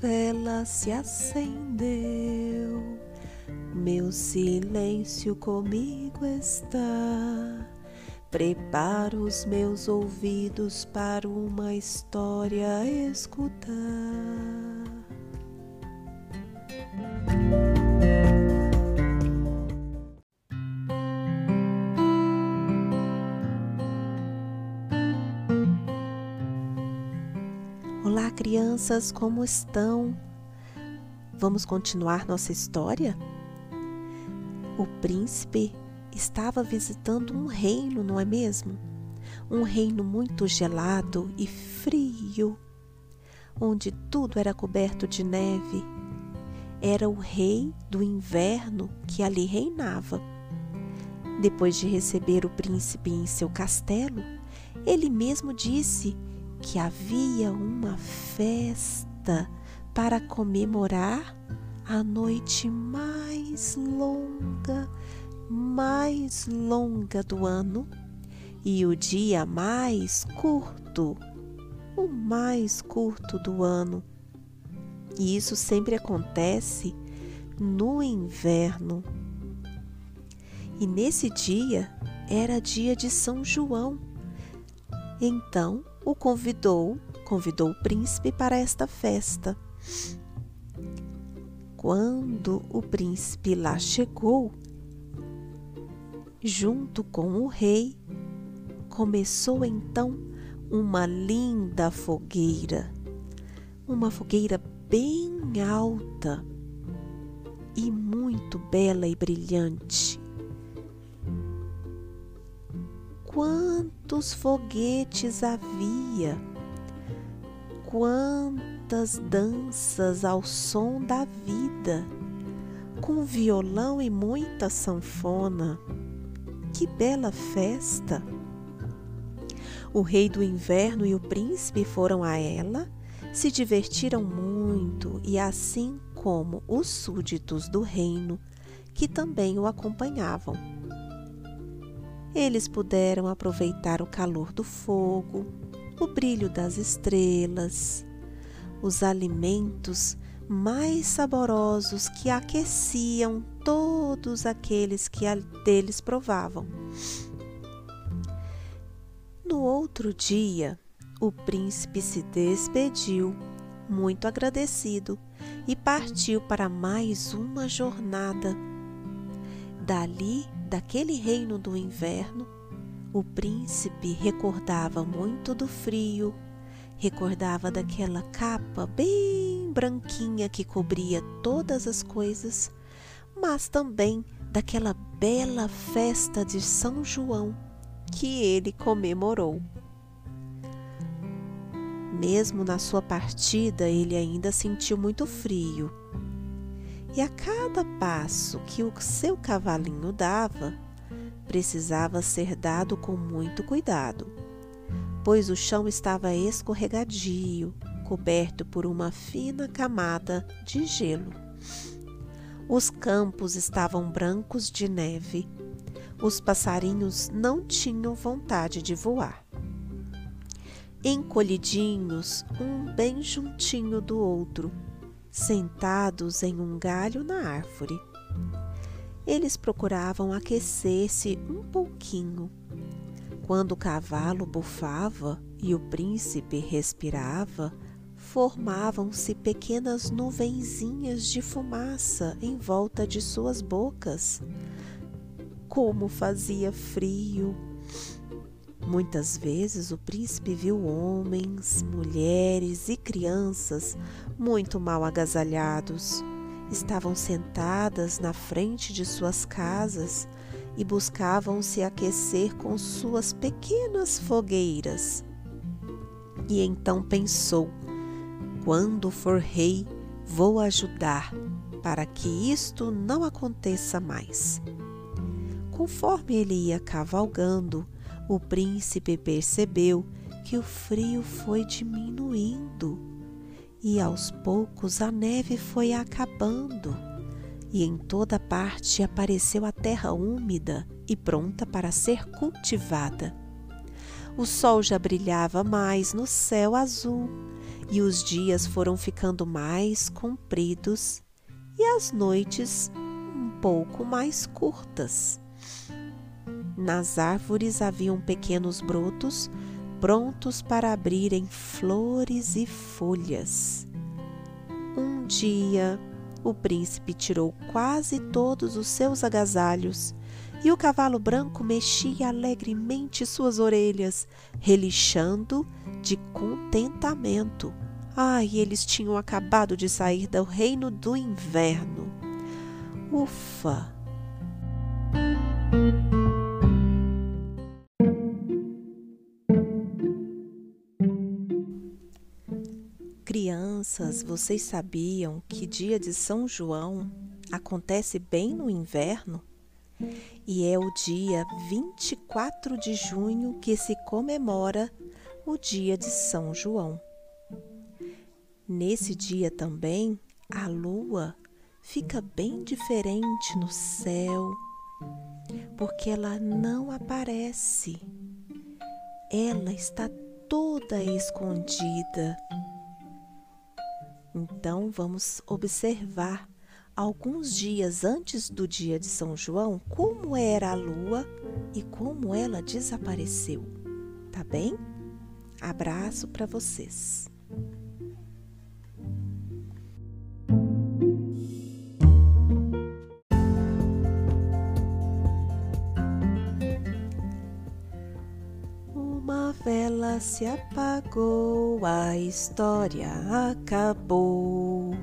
vela se acendeu, meu silêncio comigo está. Preparo os meus ouvidos para uma história escutar. Crianças, como estão? Vamos continuar nossa história? O príncipe estava visitando um reino, não é mesmo? Um reino muito gelado e frio, onde tudo era coberto de neve. Era o rei do inverno que ali reinava. Depois de receber o príncipe em seu castelo, ele mesmo disse que havia uma festa para comemorar a noite mais longa, mais longa do ano e o dia mais curto, o mais curto do ano. E isso sempre acontece no inverno. E nesse dia era dia de São João. Então o convidou, convidou o príncipe para esta festa. Quando o príncipe lá chegou, junto com o rei, começou então uma linda fogueira, uma fogueira bem alta e muito bela e brilhante. Quantos foguetes havia! Quantas danças ao som da vida, com violão e muita sanfona. Que bela festa! O rei do inverno e o príncipe foram a ela, se divertiram muito e assim como os súditos do reino, que também o acompanhavam. Eles puderam aproveitar o calor do fogo, o brilho das estrelas, os alimentos mais saborosos que aqueciam todos aqueles que deles provavam. No outro dia, o príncipe se despediu, muito agradecido, e partiu para mais uma jornada. Dali daquele reino do inverno, o príncipe recordava muito do frio, recordava daquela capa bem branquinha que cobria todas as coisas, mas também daquela bela festa de São João que ele comemorou. Mesmo na sua partida, ele ainda sentiu muito frio e a cada passo que o seu cavalinho dava, precisava ser dado com muito cuidado, pois o chão estava escorregadio, coberto por uma fina camada de gelo. Os campos estavam brancos de neve. Os passarinhos não tinham vontade de voar. Encolhidinhos, um bem juntinho do outro, sentados em um galho na árvore. Eles procuravam aquecer-se um pouquinho. Quando o cavalo bufava e o príncipe respirava, formavam-se pequenas nuvenzinhas de fumaça em volta de suas bocas. Como fazia frio! Muitas vezes o príncipe viu homens, mulheres e crianças muito mal agasalhados. Estavam sentadas na frente de suas casas e buscavam se aquecer com suas pequenas fogueiras. E então pensou: quando for rei, vou ajudar para que isto não aconteça mais. Conforme ele ia cavalgando, o príncipe percebeu que o frio foi diminuindo e aos poucos a neve foi acabando e em toda parte apareceu a terra úmida e pronta para ser cultivada. O sol já brilhava mais no céu azul e os dias foram ficando mais compridos e as noites um pouco mais curtas. Nas árvores haviam pequenos brotos prontos para abrirem flores e folhas. Um dia, o príncipe tirou quase todos os seus agasalhos e o cavalo branco mexia alegremente suas orelhas, relixando de contentamento. Ai, eles tinham acabado de sair do reino do inverno. Ufa! Crianças, vocês sabiam que dia de São João acontece bem no inverno? E é o dia 24 de junho que se comemora o dia de São João. Nesse dia também, a lua fica bem diferente no céu, porque ela não aparece. Ela está toda escondida então vamos observar alguns dias antes do dia de São João como era a lua e como ela desapareceu. Tá bem? Abraço para vocês. Uma vela se apagou, a história acabou.